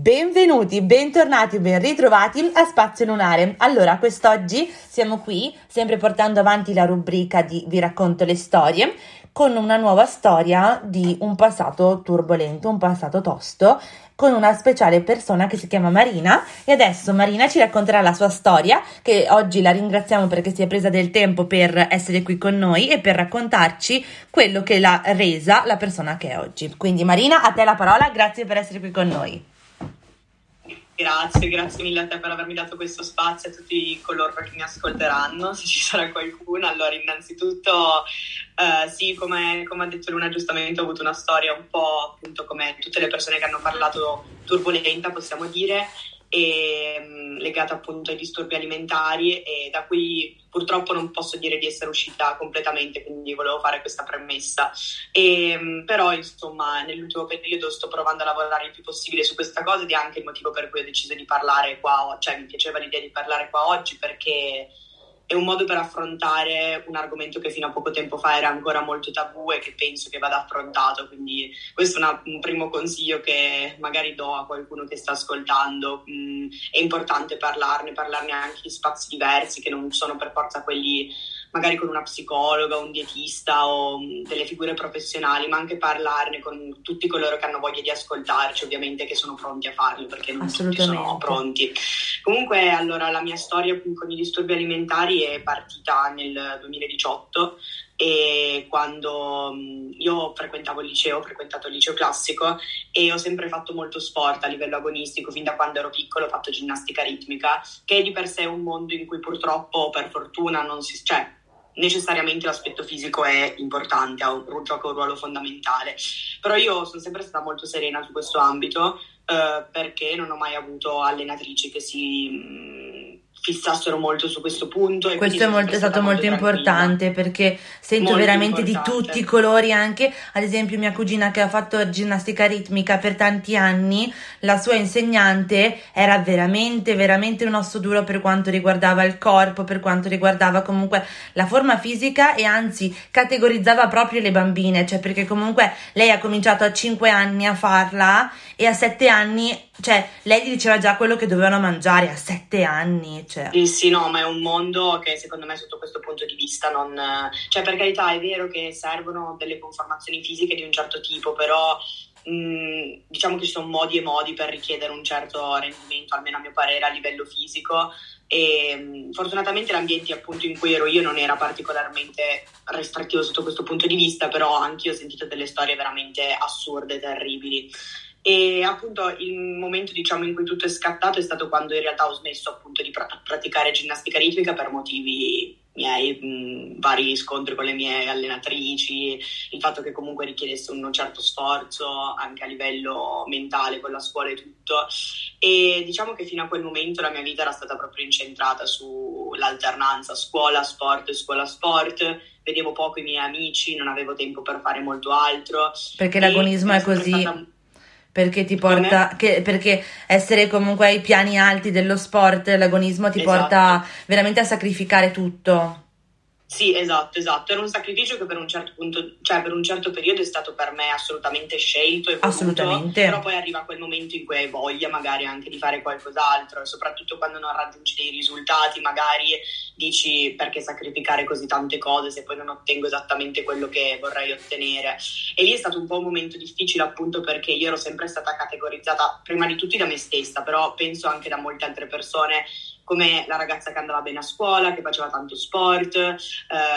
Benvenuti, bentornati, ben ritrovati a Spazio Lunare. Allora, quest'oggi siamo qui sempre portando avanti la rubrica di Vi racconto le storie, con una nuova storia di un passato turbolento, un passato tosto, con una speciale persona che si chiama Marina e adesso Marina ci racconterà la sua storia, che oggi la ringraziamo perché si è presa del tempo per essere qui con noi e per raccontarci quello che l'ha resa la persona che è oggi. Quindi Marina, a te la parola, grazie per essere qui con noi. Grazie, grazie mille a te per avermi dato questo spazio e a tutti coloro che mi ascolteranno, se ci sarà qualcuno. Allora, innanzitutto, eh, sì, come, come, ha detto Luna giustamente, ho avuto una storia un po' appunto come tutte le persone che hanno parlato turbolenta, possiamo dire, e, mh, legata appunto ai disturbi alimentari e da cui purtroppo non posso dire di essere uscita completamente, quindi volevo fare questa premessa. E, mh, però insomma nell'ultimo periodo sto provando a lavorare il più possibile su questa cosa ed è anche il motivo per cui ho deciso di parlare qua, cioè mi piaceva l'idea di parlare qua oggi perché è un modo per affrontare un argomento che fino a poco tempo fa era ancora molto tabù e che penso che vada affrontato. Quindi questo è una, un primo consiglio che magari do a qualcuno che sta ascoltando. Mm, è importante parlarne, parlarne anche in spazi diversi che non sono per forza quelli magari con una psicologa, un dietista o mm, delle figure professionali, ma anche parlarne con tutti coloro che hanno voglia di ascoltarci, ovviamente che sono pronti a farlo perché non tutti sono pronti. Comunque, allora, la mia storia con i disturbi alimentari è partita nel 2018 e quando mm, io frequentavo il liceo, ho frequentato il liceo classico e ho sempre fatto molto sport a livello agonistico, fin da quando ero piccolo ho fatto ginnastica ritmica, che è di per sé un mondo in cui purtroppo per fortuna non si... Cioè, necessariamente l'aspetto fisico è importante, ha un, gioca un ruolo fondamentale. Però io sono sempre stata molto serena su questo ambito eh, perché non ho mai avuto allenatrici che si mm, fissassero molto su questo punto. questo è, molto, è stato molto, molto importante perché sento molto veramente importante. di tutti i colori anche, ad esempio mia cugina che ha fatto ginnastica ritmica per tanti anni, la sua insegnante era veramente, veramente un osso duro per quanto riguardava il corpo, per quanto riguardava comunque la forma fisica e anzi categorizzava proprio le bambine, cioè perché comunque lei ha cominciato a 5 anni a farla e a 7 anni cioè, lei gli diceva già quello che dovevano mangiare a sette anni. Cioè. Sì, sì, no, ma è un mondo che secondo me sotto questo punto di vista non... Cioè, per carità, è vero che servono delle conformazioni fisiche di un certo tipo, però mh, mm, diciamo che ci sono modi e modi per richiedere un certo rendimento, almeno a mio parere, a livello fisico. E mh, mm, fortunatamente l'ambiente appunto in cui ero io non era particolarmente restrittivo sotto questo punto di vista, però anche io ho sentito delle storie veramente assurde, terribili. E appunto il momento diciamo, in cui tutto è scattato è stato quando in realtà ho smesso appunto di pra- praticare ginnastica ritmica per motivi miei, mh, vari scontri con le mie allenatrici, il fatto che comunque richiedesse un certo sforzo anche a livello mentale con la scuola e tutto. E diciamo che fino a quel momento la mia vita era stata proprio incentrata sull'alternanza scuola, sport, scuola, sport. Vedevo poco i miei amici, non avevo tempo per fare molto altro. Perché l'agonismo è così. Perché ti porta, che, perché essere comunque ai piani alti dello sport, l'agonismo ti esatto. porta veramente a sacrificare tutto. Sì, esatto, esatto. Era un sacrificio che per un certo punto, cioè per un certo periodo è stato per me assolutamente scelto e voluto, assolutamente. però poi arriva quel momento in cui hai voglia magari anche di fare qualcos'altro e soprattutto quando non raggiungi dei risultati, magari dici perché sacrificare così tante cose se poi non ottengo esattamente quello che vorrei ottenere. E lì è stato un po' un momento difficile appunto perché io ero sempre stata categorizzata prima di tutti da me stessa, però penso anche da molte altre persone come la ragazza che andava bene a scuola, che faceva tanto sport, eh,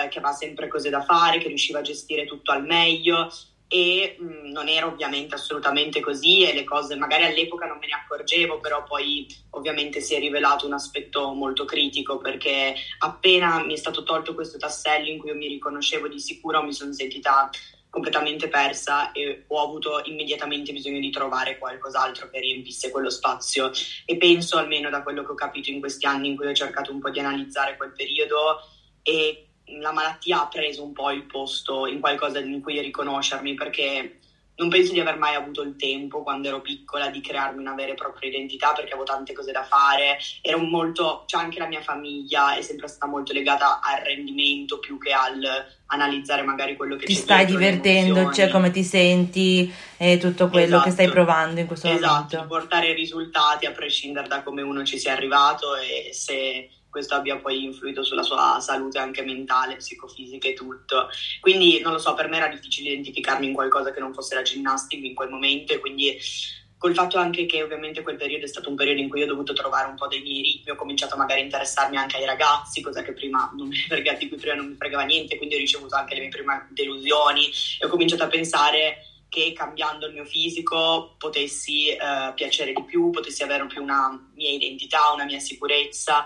che aveva sempre cose da fare, che riusciva a gestire tutto al meglio. E mh, mm, non era ovviamente assolutamente così e le cose magari all'epoca non me ne accorgevo, però poi ovviamente si è rivelato un aspetto molto critico perché appena mi è stato tolto questo tassello in cui io mi riconoscevo di sicuro mi sono sentita completamente persa e ho avuto immediatamente bisogno di trovare qualcos'altro che riempisse quello spazio. E penso almeno da quello che ho capito in questi anni in cui ho cercato un po' di analizzare quel periodo e la malattia ha preso un po' il posto in qualcosa in cui riconoscermi perché non penso di aver mai avuto il tempo quando ero piccola di crearmi una vera e propria identità perché avevo tante cose da fare, ero molto, c'è anche la mia famiglia è sempre stata molto legata al rendimento più che al analizzare magari quello che ti stai divertendo, cioè come ti senti e tutto quello che stai Esatto. provando in questo Esatto, momento. portare risultati a prescindere da come uno ci sia arrivato e se questo abbia poi influito sulla sua salute anche mentale, psicofisica e tutto. Quindi non lo so, per me era difficile identificarmi in qualcosa che non fosse la ginnastica in quel momento e quindi col fatto anche che ovviamente quel periodo è stato un periodo in cui ho dovuto trovare un po' dei miei ritmi, ho cominciato magari a interessarmi anche ai ragazzi, cosa che prima non mi frega, di cui prima non mi fregava niente, quindi ho ricevuto anche le mie prime delusioni e ho cominciato a pensare che cambiando il mio fisico potessi eh, piacere di più, potessi avere più una mia identità, una mia sicurezza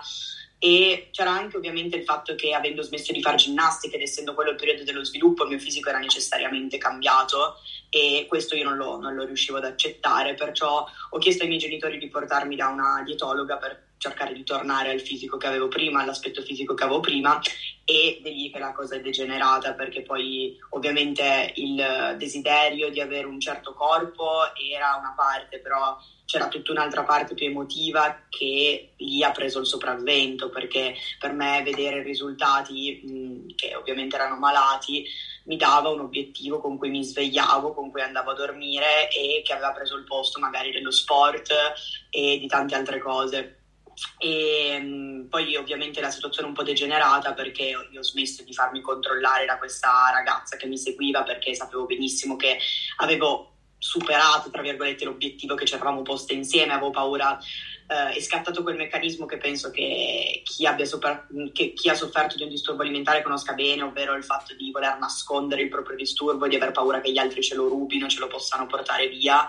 e c'era anche ovviamente il fatto che avendo smesso di fare ginnastica ed essendo quello il periodo dello sviluppo il mio fisico era necessariamente cambiato e questo io non lo, non lo riuscivo ad accettare. Perciò ho chiesto ai miei genitori di portarmi da una dietologa per cercare di tornare al fisico che avevo prima, all'aspetto fisico che avevo prima e è lì che la cosa è degenerata perché poi ovviamente il desiderio di avere un certo corpo era una parte però c'era tutta un'altra parte più emotiva che lì ha preso il sopravvento perché per me vedere risultati mh, che ovviamente erano malati mi dava un obiettivo con cui mi svegliavo, con cui andavo a dormire e che aveva preso il posto magari dello sport e di tante altre cose. E mh, poi ovviamente la situazione è un po' degenerata perché io ho smesso di farmi controllare da questa ragazza che mi seguiva perché sapevo benissimo che avevo superato, tra virgolette, l'obiettivo che ci eravamo poste insieme, avevo paura, eh, è scattato quel meccanismo che penso che chi, sopra- che chi ha sofferto di un disturbo alimentare conosca bene, ovvero il fatto di voler nascondere il proprio disturbo, di aver paura che gli altri ce lo rubino, ce lo possano portare via.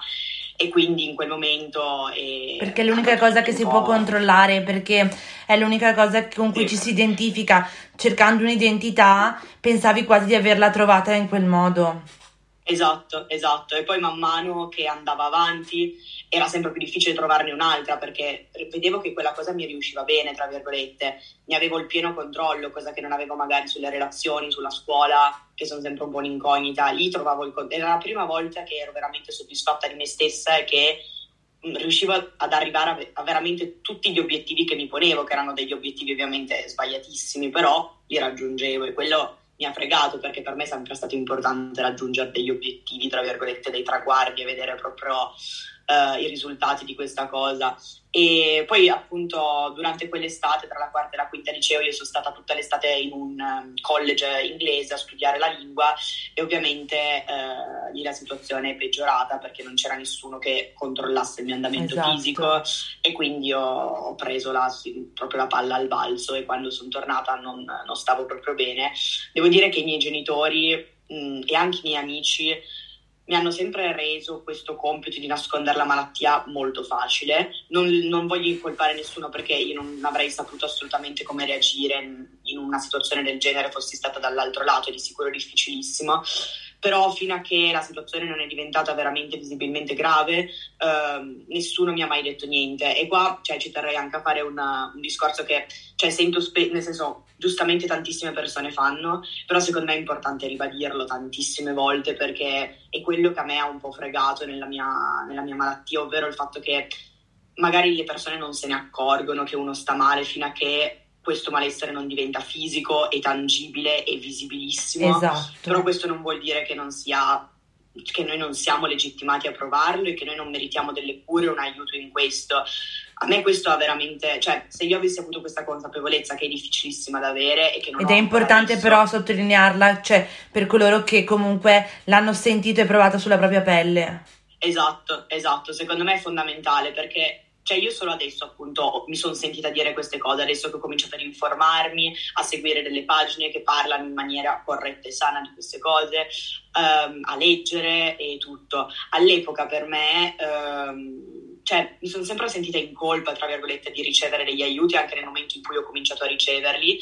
E quindi in quel momento... eh, Perché è l'unica cosa che si può controllare, perché è l'unica cosa con cui Sì. ci si identifica. Cercando un'identità, pensavi quasi di averla trovata in quel modo. Esatto, esatto. E poi man mano che andava avanti era sempre più difficile trovarne un'altra perché vedevo che quella cosa mi riusciva bene, tra virgolette. Ne avevo il pieno controllo, cosa che non avevo magari sulle relazioni, sulla scuola, che sono sempre un po' un'incognita. Lì trovavo il controllo. Era la prima volta che ero veramente soddisfatta di me stessa e che riuscivo ad arrivare a veramente tutti gli obiettivi che mi ponevo, che erano degli obiettivi ovviamente sbagliatissimi, però li raggiungevo e quello mi ha fregato perché per me è sempre stato importante raggiungere degli obiettivi, tra virgolette, dei traguardi e vedere proprio eh, i risultati di questa cosa. E poi appunto durante quell'estate, tra la quarta e la quinta liceo, io sono stata tutta l'estate in un um, college inglese a studiare la lingua e ovviamente eh, lì la situazione è peggiorata perché non c'era nessuno che controllasse il mio andamento Esatto. fisico e quindi ho, ho preso la, proprio la palla al balzo e quando sono tornata non, non stavo proprio bene. Devo dire che i miei genitori mh, e anche i miei amici mi hanno sempre reso questo compito di nascondere la malattia molto facile. Non, non voglio incolpare nessuno perché io non avrei saputo assolutamente come reagire in, una situazione del genere, fossi stata dall'altro lato, è di sicuro difficilissimo. Però fino a che la situazione non è diventata veramente visibilmente grave, ehm, nessuno mi ha mai detto niente. E qua cioè, ci terrei anche a fare una- un discorso che cioè, sento, spe- nel senso, giustamente tantissime persone fanno, però secondo me è importante ribadirlo tantissime volte perché è quello che a me ha un po' fregato nella mia, nella mia malattia, ovvero il fatto che magari le persone non se ne accorgono che uno sta male fino a che questo malessere non diventa fisico e tangibile e visibilissimo. Esatto. Però questo non vuol dire che non sia che noi non siamo legittimati a provarlo e che noi non meritiamo delle cure o un aiuto in questo. A me questo ha veramente, cioè, se io avessi avuto questa consapevolezza che è difficilissima da avere e che non Ed è importante visto- però sottolinearla, cioè per coloro che comunque l'hanno sentito e provato sulla propria pelle. Esatto, esatto, secondo me è fondamentale perché cioè io solo adesso appunto mi sono sentita dire queste cose, adesso che ho cominciato ad informarmi, a seguire delle pagine che parlano in maniera corretta e sana di queste cose, ehm, a leggere e tutto. All'epoca per me, ehm, cioè mi sono sempre sentita in colpa, tra virgolette, di ricevere degli aiuti anche nel momento in cui ho cominciato a riceverli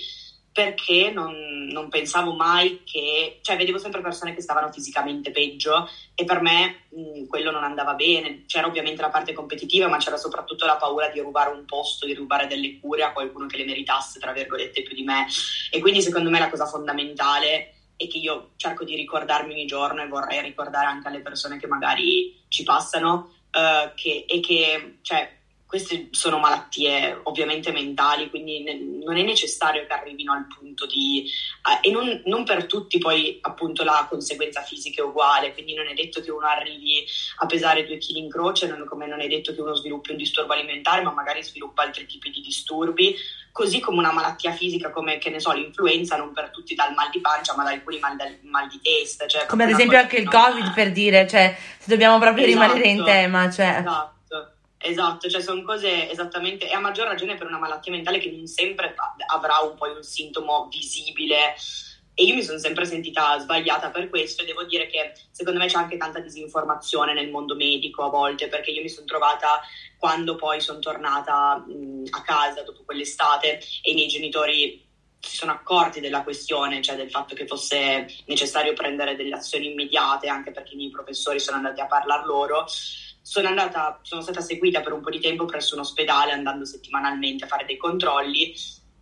perché non, non, pensavo mai che, cioè vedevo sempre persone che stavano fisicamente peggio e per me mh, quello non andava bene. C'era ovviamente la parte competitiva, ma c'era soprattutto la paura di rubare un posto, di rubare delle cure a qualcuno che le meritasse, tra virgolette, più di me. E quindi secondo me la cosa fondamentale è che io cerco di ricordarmi ogni giorno e vorrei ricordare anche alle persone che magari ci passano, uh, che, e che, cioè, queste sono malattie ovviamente mentali, quindi ne, non è necessario che arrivino al punto di... Eh, e non, non, per tutti poi appunto la conseguenza fisica è uguale, quindi non è detto che uno arrivi a pesare due kg in croce, non, come non è detto che uno sviluppi un disturbo alimentare, ma magari sviluppa altri tipi di disturbi, così come una malattia fisica come, che ne so, l'influenza, non per tutti dà il mal di pancia, ma da alcuni mal, mal di testa. Cioè come ad esempio anche il Covid, per dire, cioè, se dobbiamo proprio esatto, rimanere in tema, cioè... Esatto. Esatto, cioè sono cose esattamente, e a maggior ragione per una malattia mentale che non sempre avrà un po' un sintomo visibile. E io mi sono sempre sentita sbagliata per questo e devo dire che secondo me c'è anche tanta disinformazione nel mondo medico a volte, perché io mi sono trovata quando poi sono tornata mh, a casa dopo quell'estate e i miei genitori si sono accorti della questione, cioè del fatto che fosse necessario prendere delle azioni immediate, anche perché i miei professori sono andati a parlare loro sono, andata, sono stata seguita per un po' di tempo presso un ospedale andando settimanalmente a fare dei controlli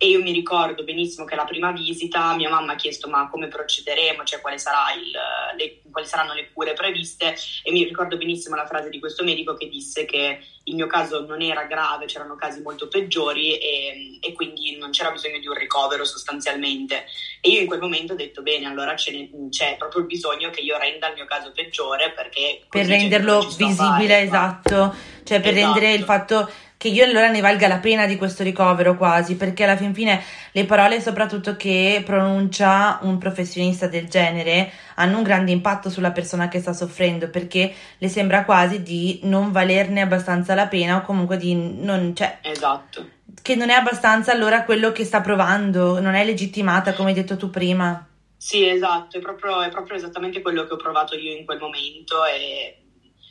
e io mi ricordo benissimo che la prima visita mia mamma ha chiesto ma come procederemo, cioè quali, sarà il, le, quali, saranno le cure previste? E mi ricordo benissimo la frase di questo medico che disse che il mio caso non era grave, c'erano casi molto peggiori e, e quindi non c'era bisogno di un ricovero sostanzialmente. E io in quel momento ho detto bene, allora c'è, c'è proprio il bisogno che io renda il mio caso peggiore perché... Per renderlo visibile, esatto, cioè per esatto. rendere il fatto che io allora ne valga la pena di questo ricovero quasi, perché alla fin fine le parole soprattutto che pronuncia un professionista del genere hanno un grande impatto sulla persona che sta soffrendo, perché le sembra quasi di non valerne abbastanza la pena o comunque di non... Cioè, esatto. Che non è abbastanza allora quello che sta provando, non è legittimata come hai detto tu prima. Sì, esatto, è proprio, è proprio esattamente quello che ho provato io in quel momento e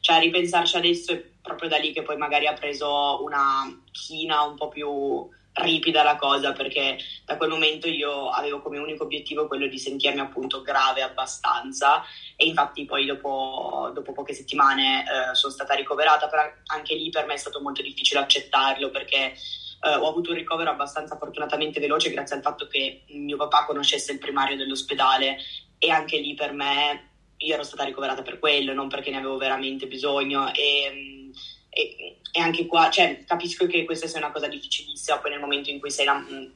cioè ripensarci adesso è proprio da lì che poi magari ha preso una china un po' più ripida la cosa perché da quel momento io avevo come unico obiettivo quello di sentirmi appunto grave abbastanza. E infatti poi dopo, dopo poche settimane eh, sono stata ricoverata però anche lì per me è stato molto difficile accettarlo perché eh, ho avuto un ricovero abbastanza fortunatamente veloce grazie al fatto che mio papà conoscesse il primario dell'ospedale. E anche lì per me io ero stata ricoverata per quello, non perché ne avevo veramente bisogno. E, e, e, anche qua, cioè, capisco che questa sia una cosa difficilissima poi nel momento in cui sei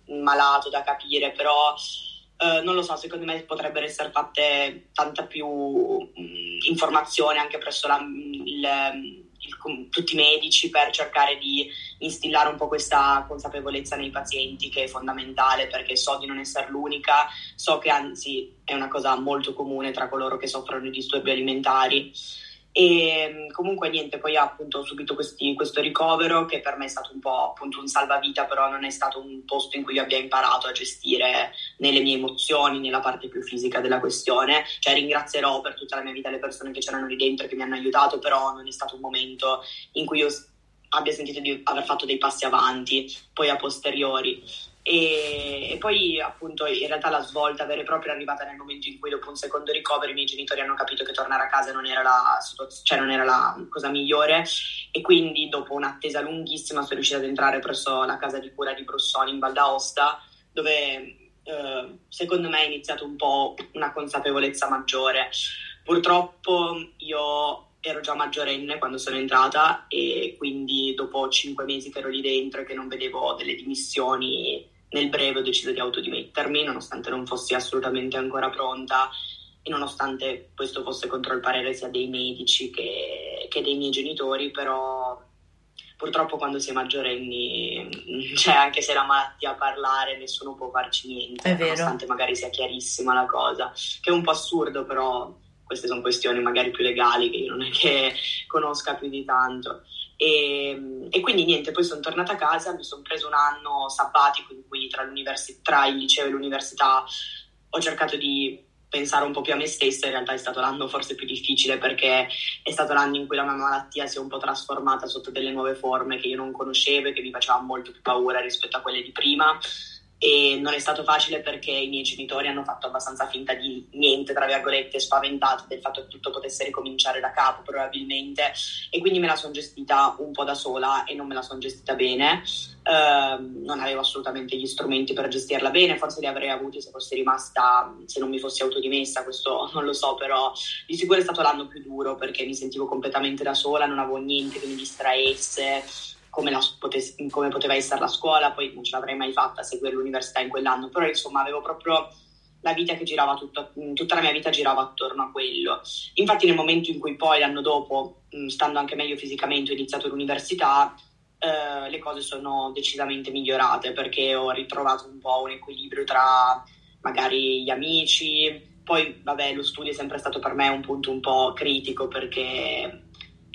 malato da capire, però eh, non lo so, secondo me potrebbero essere fatte tanta più mh, informazione anche presso la, il, tutti i medici per cercare di instillare un po' questa consapevolezza nei pazienti che è fondamentale perché so di non essere l'unica, so che anzi è una cosa molto comune tra coloro che soffrono di disturbi alimentari. E mm, comunque niente, poi appunto ho subito questi, questo ricovero che per me è stato un po' appunto un salvavita, però non è stato un posto in cui io abbia imparato a gestire né le mie emozioni né la parte più fisica della questione. Cioè ringrazierò per tutta la mia vita le persone che c'erano lì dentro e che mi hanno aiutato, però non è stato un momento in cui io abbia sentito di aver fatto dei passi avanti, poi a posteriori. E, e, poi appunto in realtà la svolta vera e propria è arrivata nel momento in cui dopo un secondo ricovero i miei genitori hanno capito che tornare a casa non era la, cioè non era la cosa migliore e quindi dopo un'attesa lunghissima sono riuscita ad entrare presso la casa di cura di Brussoli in Val d'Aosta dove eh, secondo me è iniziato un po' una consapevolezza maggiore. Purtroppo io ero già maggiorenne quando sono entrata e quindi dopo cinque mesi che ero lì dentro e che non vedevo delle dimissioni nel breve ho deciso di autodimettermi, nonostante non fossi assolutamente ancora pronta e nonostante questo fosse contro il parere sia dei medici che, che dei miei genitori, però purtroppo quando si è maggiorenni, cioè anche se la malattia a parlare, nessuno può farci niente, nonostante magari sia chiarissima la cosa, che è un po' assurdo, però queste sono questioni magari più legali che io non è che conosca più di tanto. E, e, quindi niente, poi sono tornata a casa, mi sono preso un anno sabbatico in cui tra, tra il liceo e l'università ho cercato di pensare un po' più a me stessa, in realtà è stato l'anno forse più difficile perché è stato l'anno in cui la mia malattia si è un po' trasformata sotto delle nuove forme che io non conoscevo e che mi facevano molto più paura rispetto a quelle di prima. E non è stato facile perché i miei genitori hanno fatto abbastanza finta di niente, tra virgolette, spaventati del fatto che tutto potesse ricominciare da capo probabilmente. E quindi me la sono gestita un po' da sola e non me la sono gestita bene, uh, non avevo assolutamente gli strumenti per gestirla bene, forse li avrei avuti se fossi rimasta, se non mi fossi autodimessa, questo non lo so, però di sicuro è stato l'anno più duro perché mi sentivo completamente da sola, non avevo niente che mi distraesse come, la, come poteva essere la scuola, poi non ce l'avrei mai fatta a seguire l'università in quell'anno, però insomma avevo proprio la vita che girava tutto, tutta la mia vita girava attorno a quello. Infatti nel momento in cui poi l'anno dopo, stando anche meglio fisicamente, ho iniziato l'università, eh, le cose sono decisamente migliorate perché ho ritrovato un po' un equilibrio tra magari gli amici, poi vabbè lo studio è sempre stato per me un punto un po' critico perché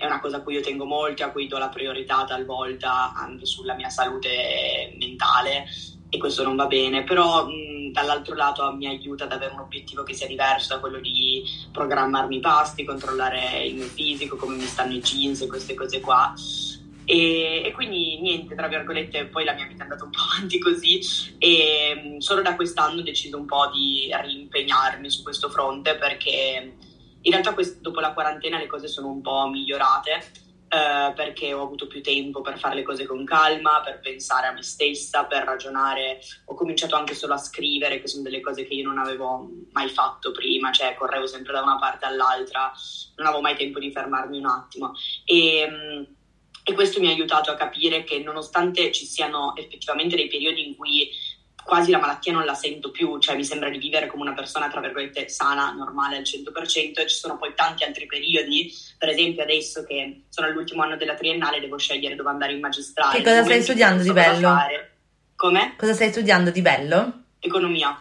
è una cosa a cui io tengo molto, a cui do la priorità talvolta anche sulla mia salute mentale e questo non va bene, però mh, dall'altro lato mi aiuta ad avere un obiettivo che sia diverso da quello di programmarmi i pasti, controllare il mio fisico, come mi stanno i jeans e queste cose qua. E, e, quindi niente, tra virgolette, poi la mia vita è andata un po' avanti così e solo da quest'anno ho deciso un po' di rimpegnarmi su questo fronte perché in realtà quest- dopo la quarantena le cose sono un po' migliorate eh, perché ho avuto più tempo per fare le cose con calma, per pensare a me stessa, per ragionare. Ho cominciato anche solo a scrivere, che sono delle cose che io non avevo mai fatto prima, cioè correvo sempre da una parte all'altra, non avevo mai tempo di fermarmi un attimo. E, mm, e questo mi ha aiutato a capire che nonostante ci siano effettivamente dei periodi in cui quasi la malattia non la sento più, cioè mi sembra di vivere come una persona tra virgolette sana, normale al 100% e ci sono poi tanti altri periodi, per esempio adesso che sono all'ultimo anno della triennale devo scegliere dove andare in magistrale. Che cosa stai studiando di bello? Come? Cosa stai studiando di bello? Economia.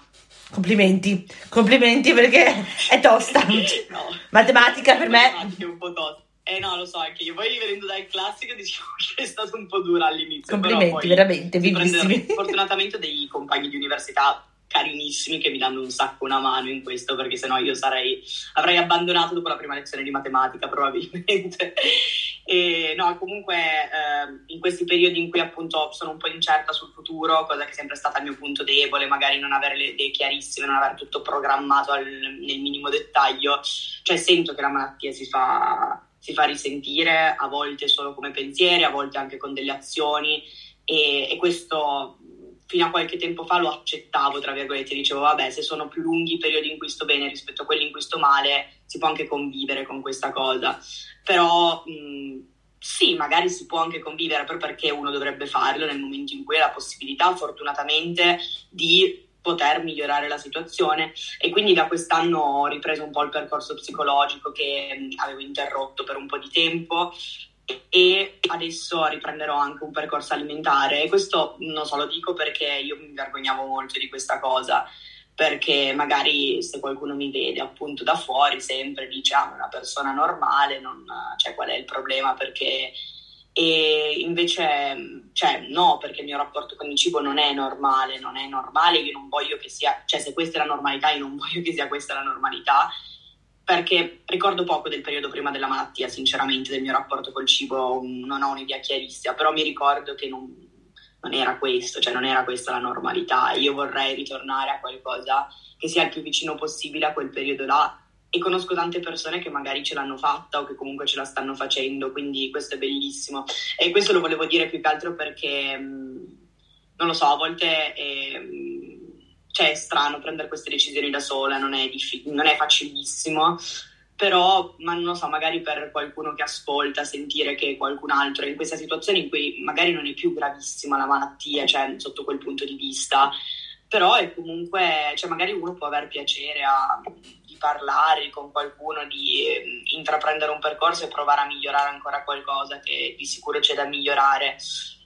Complimenti, complimenti perché è tosta. no. Matematica per me... Matematica è un po' tosta. Eh no, lo so, anche io. Poi venendo dal classico diciamo che è stato un po' dura all'inizio. Complimenti, veramente, bellissimi. Fortunatamente dei compagni di università carinissimi che mi danno un sacco una mano in questo perché sennò io sarei, avrei abbandonato dopo la prima lezione di matematica probabilmente e no comunque eh, in questi periodi in cui appunto sono un po' incerta sul futuro cosa che è sempre stata il mio punto debole magari non avere le idee chiarissime non aver tutto programmato al, nel minimo dettaglio cioè sento che la malattia si fa si fa risentire a volte solo come pensieri, a volte anche con delle azioni. E, e questo fino a qualche tempo fa lo accettavo, tra virgolette, dicevo vabbè se sono più lunghi i periodi in cui sto bene rispetto a quelli in cui sto male si può anche convivere con questa cosa, però mh, sì, magari si può anche convivere, però perché uno dovrebbe farlo nel momento in cui ha la possibilità, fortunatamente, di poter migliorare la situazione. E quindi da quest'anno ho ripreso un po' il percorso psicologico che avevo interrotto per un po' di tempo e adesso riprenderò anche un percorso alimentare. E questo non so lo dico perché io mi vergognavo molto di questa cosa perché magari se qualcuno mi vede appunto da fuori sempre dice ah una persona normale non, cioè qual è il problema? Perché e invece, cioè, no, perché il mio rapporto con il cibo non è normale, non è normale, io non voglio che sia, cioè se questa è la normalità, io non voglio che sia questa la normalità, perché ricordo poco del periodo prima della malattia, sinceramente, del mio rapporto col cibo, non ho un'idea chiarissima, però mi ricordo che non, non era questo, cioè non era questa la normalità, io vorrei ritornare a qualcosa che sia il più vicino possibile a quel periodo là e conosco tante persone che magari ce l'hanno fatta o che comunque ce la stanno facendo, quindi questo è bellissimo. E questo lo volevo dire più che altro perché, non lo so, a volte è, cioè è strano prendere queste decisioni da sola, non è, diffi- non è facilissimo, però, ma non lo so, magari per qualcuno che ascolta, sentire che qualcun altro è in questa situazione in cui magari non è più gravissima la malattia, cioè sotto quel punto di vista, però è comunque, cioè magari uno può aver piacere a parlare con qualcuno, di eh, intraprendere un percorso e provare a migliorare ancora qualcosa che di sicuro c'è da migliorare.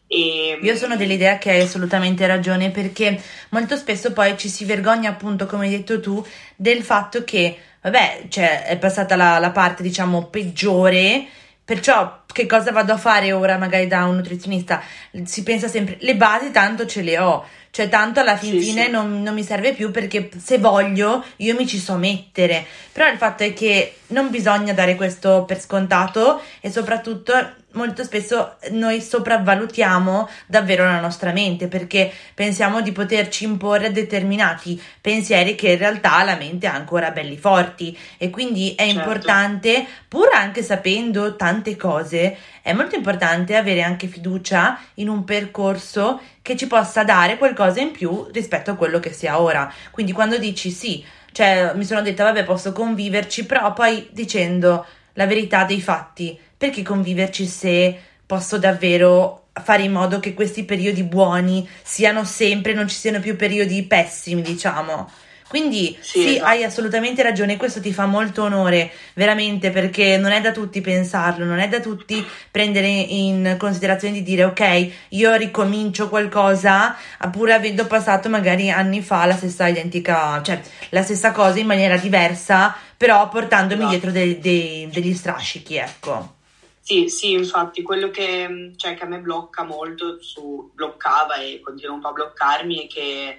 E... Io sono dell'idea che hai assolutamente ragione perché molto spesso poi ci si vergogna appunto come hai detto tu del fatto che vabbè cioè è passata la, la parte diciamo peggiore perciò che cosa vado a fare ora magari da un nutrizionista si pensa sempre le basi tanto ce le ho cioè, tanto alla fin sì, fine sì. Non, non, mi serve più perché se voglio io mi ci so mettere. Però il fatto è che non bisogna dare questo per scontato e soprattutto molto spesso noi sopravvalutiamo davvero la nostra mente perché pensiamo di poterci imporre determinati pensieri che in realtà la mente ha ancora belli forti e quindi è Certo. importante, pur anche sapendo tante cose, è molto importante avere anche fiducia in un percorso che ci possa dare qualcosa in più rispetto a quello che si ha ora. Quindi quando dici sì, cioè mi sono detta vabbè posso conviverci, però poi dicendo la verità dei fatti, perché conviverci se posso davvero fare in modo che questi periodi buoni siano sempre, non ci siano più periodi pessimi, diciamo. Quindi Sì, sì, esatto. hai assolutamente ragione, questo ti fa molto onore, veramente, perché non è da tutti pensarlo, non è da tutti prendere in considerazione di dire ok, io ricomincio qualcosa, pur avendo passato magari anni fa la stessa identica, cioè la stessa cosa in maniera diversa, però portandomi Esatto. dietro dei- dei- degli strascichi, ecco. Sì, sì, infatti quello che, cioè, che a me blocca molto, su, bloccava e continua un po' a bloccarmi è che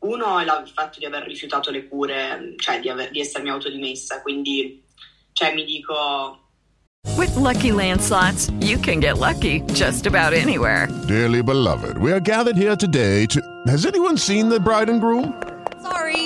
uno è la- il fatto di aver rifiutato le cure, cioè di, aver- di essermi autodimessa, quindi cioè, mi dico With Lucky Land slots, you can get lucky just about anywhere. Dearly beloved, we are gathered here today to. Has anyone seen the bride and groom? Sorry,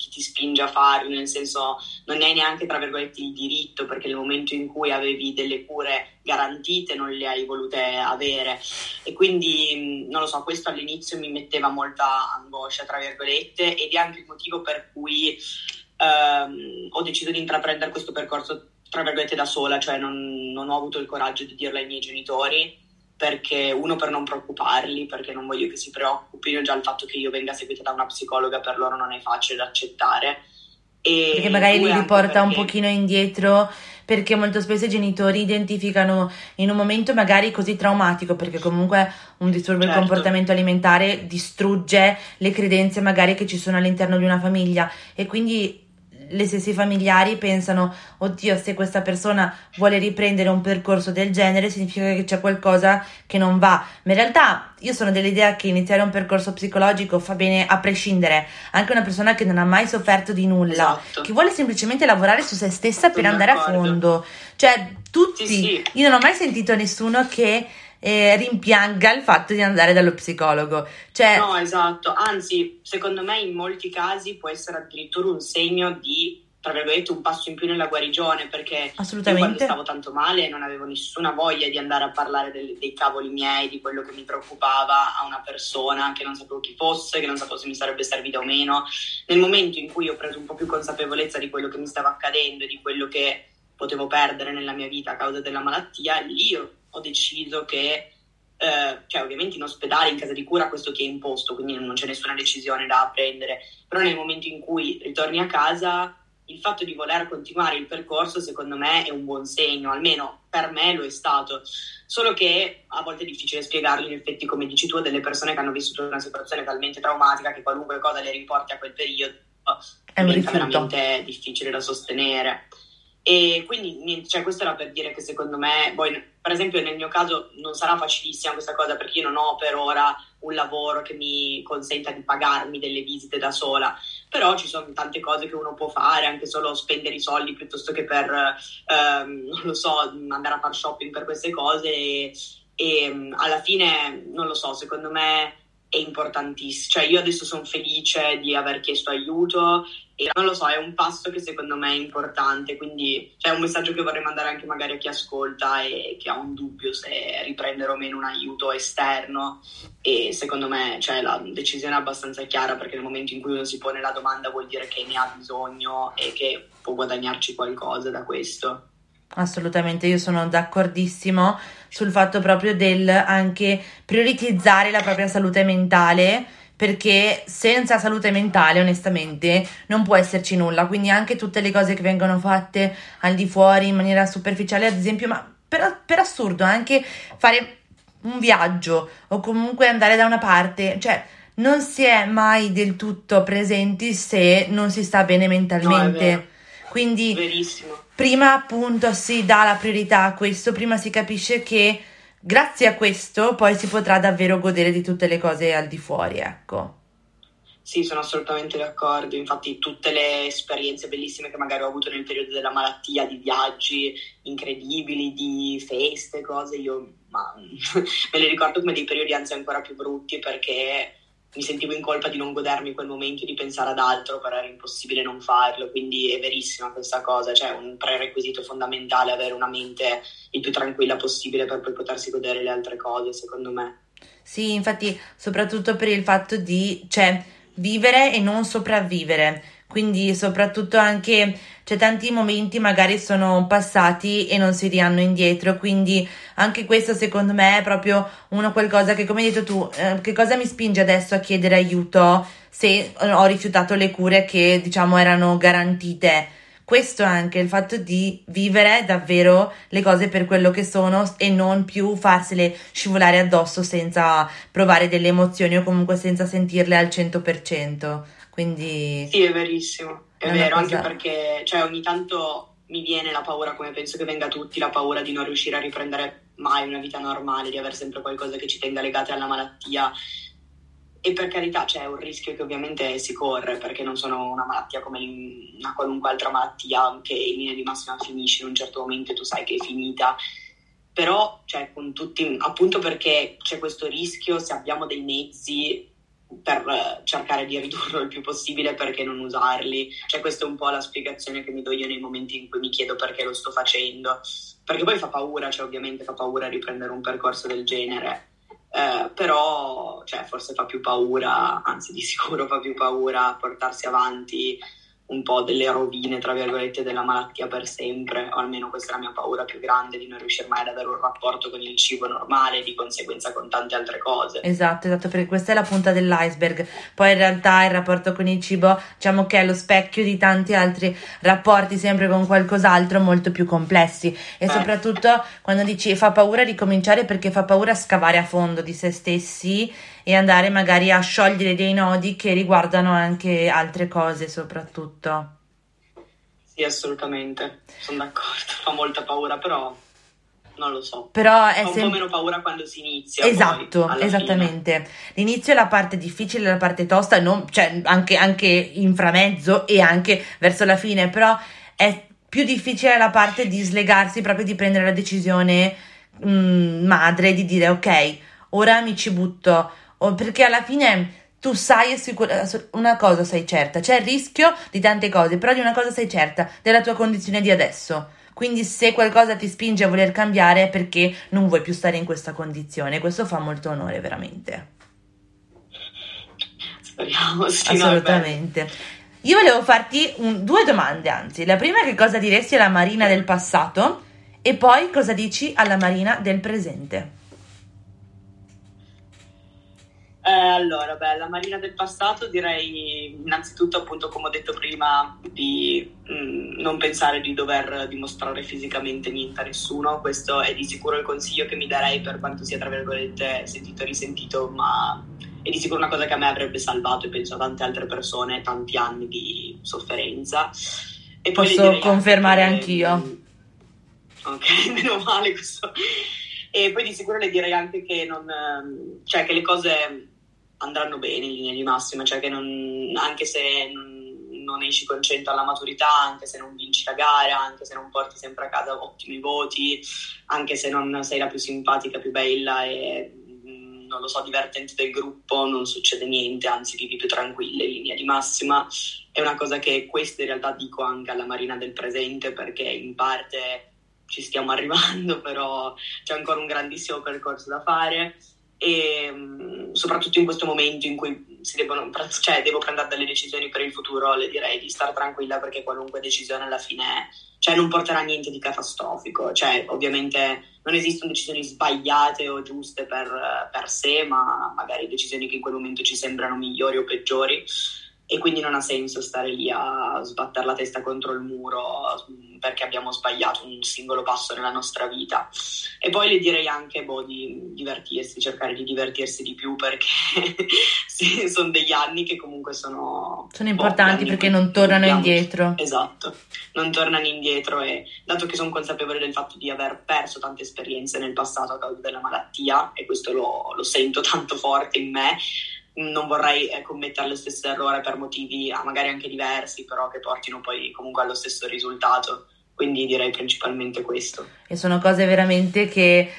chi ti spinge a farlo, nel senso non hai neanche tra virgolette il diritto perché nel momento in cui avevi delle cure garantite non le hai volute avere. E quindi non lo so, questo all'inizio mi metteva molta angoscia tra virgolette ed è anche il motivo per cui ehm, ho deciso di intraprendere questo percorso tra virgolette da sola, cioè non, non ho avuto il coraggio di dirlo ai miei genitori perché uno per non preoccuparli, perché non voglio che si preoccupino, già il fatto che io venga seguita da una psicologa per loro non è facile da accettare. E Perché magari li riporta un perché- pochino indietro, perché molto spesso i genitori identificano in un momento magari così traumatico, perché comunque un disturbo del Certo. comportamento alimentare distrugge le credenze magari che ci sono all'interno di una famiglia e quindi le stesse familiari pensano, oddio, se questa persona vuole riprendere un percorso del genere significa che c'è qualcosa che non va. Ma in realtà io sono dell'idea che iniziare un percorso psicologico fa bene a prescindere. Anche una persona che non ha mai sofferto di nulla, Esatto. che vuole semplicemente lavorare su se stessa per andare a fondo. Cioè, tutti, Sì, sì. io non ho mai sentito nessuno che eh, rimpianga il fatto di andare dallo psicologo. Cioè, No, esatto, anzi, secondo me in molti casi può essere addirittura un segno di, tra virgolette, un passo in più nella guarigione, perché io quando stavo tanto male non avevo nessuna voglia di andare a parlare del- dei cavoli miei, di quello che mi preoccupava a una persona che non sapevo chi fosse, che non sapevo se mi sarebbe servita o meno. Nel momento in cui ho preso un po' più consapevolezza di quello che mi stava accadendo e di quello che potevo perdere nella mia vita a causa della malattia, lì ho ho deciso che, eh, cioè ovviamente in ospedale, in casa di cura, questo ti è imposto, quindi non c'è nessuna decisione da prendere, però nel momento in cui ritorni a casa, il fatto di voler continuare il percorso secondo me è un buon segno, almeno per me lo è stato, solo che a volte è difficile spiegarlo in effetti come dici tu a delle persone che hanno vissuto una situazione talmente traumatica che qualunque cosa le riporti a quel periodo È diventa rifiuto. veramente difficile da sostenere. E quindi cioè, questo era per dire che secondo me, poi, per esempio nel mio caso non sarà facilissima questa cosa perché io non ho per ora un lavoro che mi consenta di pagarmi delle visite da sola, però ci sono tante cose che uno può fare, anche solo spendere i soldi piuttosto che per, ehm, non lo so, andare a fare shopping per queste cose. E, e alla fine, non lo so, secondo me è importantissimo, cioè io adesso sono felice di aver chiesto aiuto e non lo so, è un passo che secondo me è importante, quindi c'è un messaggio che vorrei mandare anche magari a chi ascolta e che ha un dubbio se riprendere o meno un aiuto esterno e secondo me cioè, la decisione è abbastanza chiara perché nel momento in cui uno si pone la domanda vuol dire che ne ha bisogno e che può guadagnarci qualcosa da questo. Assolutamente, io sono d'accordissimo sul fatto proprio del anche prioritizzare la propria salute mentale, perché senza salute mentale, onestamente, non può esserci nulla. Quindi anche tutte le cose che vengono fatte al di fuori in maniera superficiale, ad esempio, ma per, per assurdo, anche fare un viaggio o comunque andare da una parte, cioè non si è mai del tutto presenti se non si sta bene No, mentalmente. vero. Quindi Verissimo. Prima appunto si dà la priorità a questo, prima si capisce che grazie a questo poi si potrà davvero godere di tutte le cose al di fuori, ecco. Sì, sono assolutamente d'accordo. Infatti, tutte le esperienze bellissime che magari ho avuto nel periodo della malattia, di viaggi incredibili, di feste, cose, io ma, me le ricordo come dei periodi anzi ancora più brutti perché mi sentivo in colpa di non godermi quel momento di pensare ad altro, però era impossibile non farlo. Quindi è verissima questa cosa, cioè un prerequisito fondamentale avere una mente il più tranquilla possibile per poi potersi godere le altre cose, secondo me. Sì, infatti, soprattutto per il fatto di, cioè, vivere e non sopravvivere. Quindi, soprattutto anche, cioè, tanti momenti magari sono passati e non si rihanno indietro. Quindi, anche questo, secondo me, è proprio una qualcosa che, come hai detto tu, eh, che cosa mi spinge adesso a chiedere aiuto se ho rifiutato le cure che, diciamo, erano garantite? Questo anche il fatto di vivere davvero le cose per quello che sono e non più farsele scivolare addosso senza provare delle emozioni o comunque senza sentirle al 100%. Quindi Sì, è verissimo, è, È vero, cosa- anche perché cioè, ogni tanto mi viene la paura, come penso che venga a tutti, la paura di non riuscire a riprendere mai una vita normale, di avere sempre qualcosa che ci tenga legate alla malattia. E per carità c'è un rischio che ovviamente si corre, perché non sono una malattia come una qualunque altra malattia che in linea di massima finisce in un certo momento e tu sai che è finita. Però, cioè, con tutti, appunto perché c'è questo rischio, se abbiamo dei mezzi per eh, cercare di ridurlo il più possibile perché non usarli. Cioè, questa è un po' la spiegazione che mi do io nei momenti in cui mi chiedo perché lo sto facendo. Perché poi fa paura, cioè ovviamente fa paura riprendere un percorso del genere. Eh, però, cioè, forse fa più paura, anzi di sicuro fa più paura portarsi avanti un po' delle rovine, tra virgolette, della malattia per sempre, o almeno questa è la mia paura più grande, di non riuscire mai ad avere un rapporto con il cibo normale, di conseguenza con tante altre cose. Esatto, esatto, perché questa è la punta dell'iceberg. Poi in realtà il rapporto con il cibo, diciamo che è lo specchio di tanti altri rapporti, sempre con qualcos'altro molto più complessi. E Certo. soprattutto quando dici fa paura di cominciare perché fa paura scavare a fondo di se stessi e andare magari a sciogliere dei nodi che riguardano anche altre cose, soprattutto. Sì, assolutamente, sono d'accordo, fa molta paura, però non lo so. Però è Fa un po' sempre meno paura quando si inizia. poi, Esatto, fine. esattamente. L'inizio è la parte difficile, la parte tosta, non- cioè anche, anche inframezzo e anche verso la fine, però è più difficile la parte di slegarsi, proprio di prendere la decisione mm, madre, di dire ok, ora mi ci butto, o- perché alla fine tu sai assicura- una cosa sei certa, c'è il rischio di tante cose, però di una cosa sei certa, della tua condizione di adesso. Quindi se qualcosa ti spinge a voler cambiare è perché non vuoi più stare in questa condizione. Questo fa molto onore, veramente. Speriamo, sì, Assolutamente. Io volevo farti un- due domande, anzi. La prima è che cosa diresti alla Marina del passato e poi cosa dici alla Marina del presente. Eh, allora, beh, la Marina del passato direi innanzitutto, appunto, come ho detto prima, di mm, non pensare di dover dimostrare fisicamente niente a nessuno. Questo è di sicuro il consiglio che mi darei per quanto sia, tra virgolette, sentito e risentito, ma è di sicuro una cosa che a me avrebbe salvato e penso a tante altre persone tanti anni di sofferenza. E poi Posso direi anche confermare che- anch'io. Ok, meno male questo. E poi di sicuro le direi anche che non, ehm, cioè che le cose andranno bene in linea di massima, cioè che non, anche se non, esci con 100 alla maturità, anche se non vinci la gara, anche se non porti sempre a casa ottimi voti, anche se non sei la più simpatica, più bella e mm, non lo so, divertente del gruppo, non succede niente, anzi vivi più tranquilla in linea di massima. È una cosa che questo in realtà dico anche alla Marina del presente perché in parte ci stiamo arrivando, però c'è ancora un grandissimo percorso da fare e mh, soprattutto in questo momento in cui si devono, cioè, devo prendere delle decisioni per il futuro, le direi di stare tranquilla perché qualunque decisione alla fine cioè, non porterà niente di catastrofico. Cioè, ovviamente non esistono decisioni sbagliate o giuste per, per sé, ma magari decisioni che in quel momento ci sembrano migliori o peggiori. E quindi non ha senso stare lì a sbattere la testa contro il muro mm, perché abbiamo sbagliato un singolo passo nella nostra vita. E poi le direi anche boh, di divertirsi, cercare di divertirsi di più perché sì, sono degli anni che comunque sono... Sono importanti boh, perché non tornano dobbiamo... indietro. Esatto, non tornano indietro e dato che sono consapevole del fatto di aver perso tante esperienze nel passato a causa della malattia e questo lo, lo sento tanto forte in me, non vorrei eh, commettere lo stesso errore per motivi ah, magari anche diversi, però che portino poi comunque allo stesso risultato. Quindi direi principalmente questo. E sono cose veramente che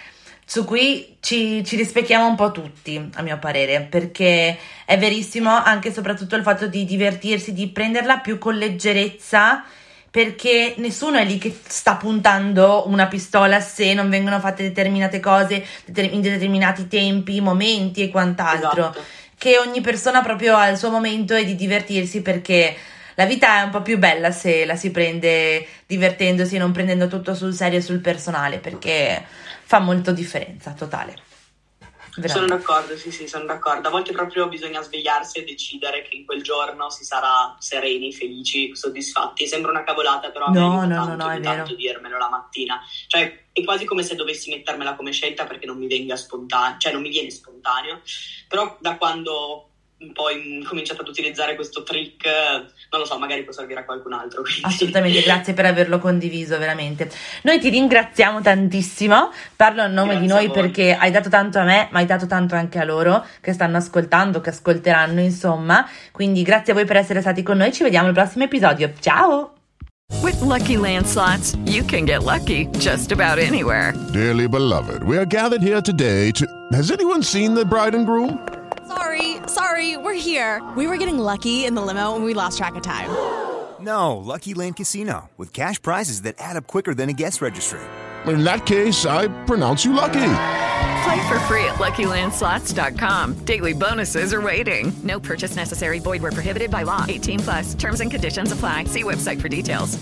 su cui ci, ci, rispecchiamo un po' tutti, a mio parere, perché è verissimo anche e soprattutto il fatto di divertirsi, di prenderla più con leggerezza, perché nessuno è lì che sta puntando una pistola se non vengono fatte determinate cose in determinati tempi, momenti e quant'altro. Esatto che ogni persona proprio ha il suo momento e di divertirsi perché la vita è un po' più bella se la si prende divertendosi e non prendendo tutto sul serio e sul personale perché fa molto differenza totale. Veramente. Sono d'accordo, sì, sì, sono d'accordo. A volte proprio bisogna svegliarsi e decidere che in quel giorno si sarà sereni, felici, soddisfatti. Sembra una cavolata, però no, a me no, tanto, no, no, tanto dirmelo la mattina. Cioè, è quasi come se dovessi mettermela come scelta perché non mi venga spontaneo, cioè non mi viene spontaneo. Però da quando un po' cominciato ad utilizzare questo trick, non lo so, magari può servire a qualcun altro. Quindi. Assolutamente, grazie per averlo condiviso, veramente. Noi ti ringraziamo tantissimo, parlo a nome grazie di noi perché hai dato tanto a me, ma hai dato tanto anche a loro che stanno ascoltando, che ascolteranno, insomma. Quindi grazie a voi per essere stati con noi, ci vediamo al prossimo episodio. Ciao! With lucky landslots, you can get lucky just about anywhere. Dearly beloved, we are gathered here today to. Has anyone seen the bride and groom? Sorry, sorry, we're here. We were getting lucky in the limo and we lost track of time. No, Lucky Land Casino, with cash prizes that add up quicker than a guest registry. In that case, I pronounce you lucky. Play for free at LuckyLandSlots.com. Daily bonuses are waiting. No purchase necessary. Void where prohibited by law. 18 plus. Terms and conditions apply. See website for details.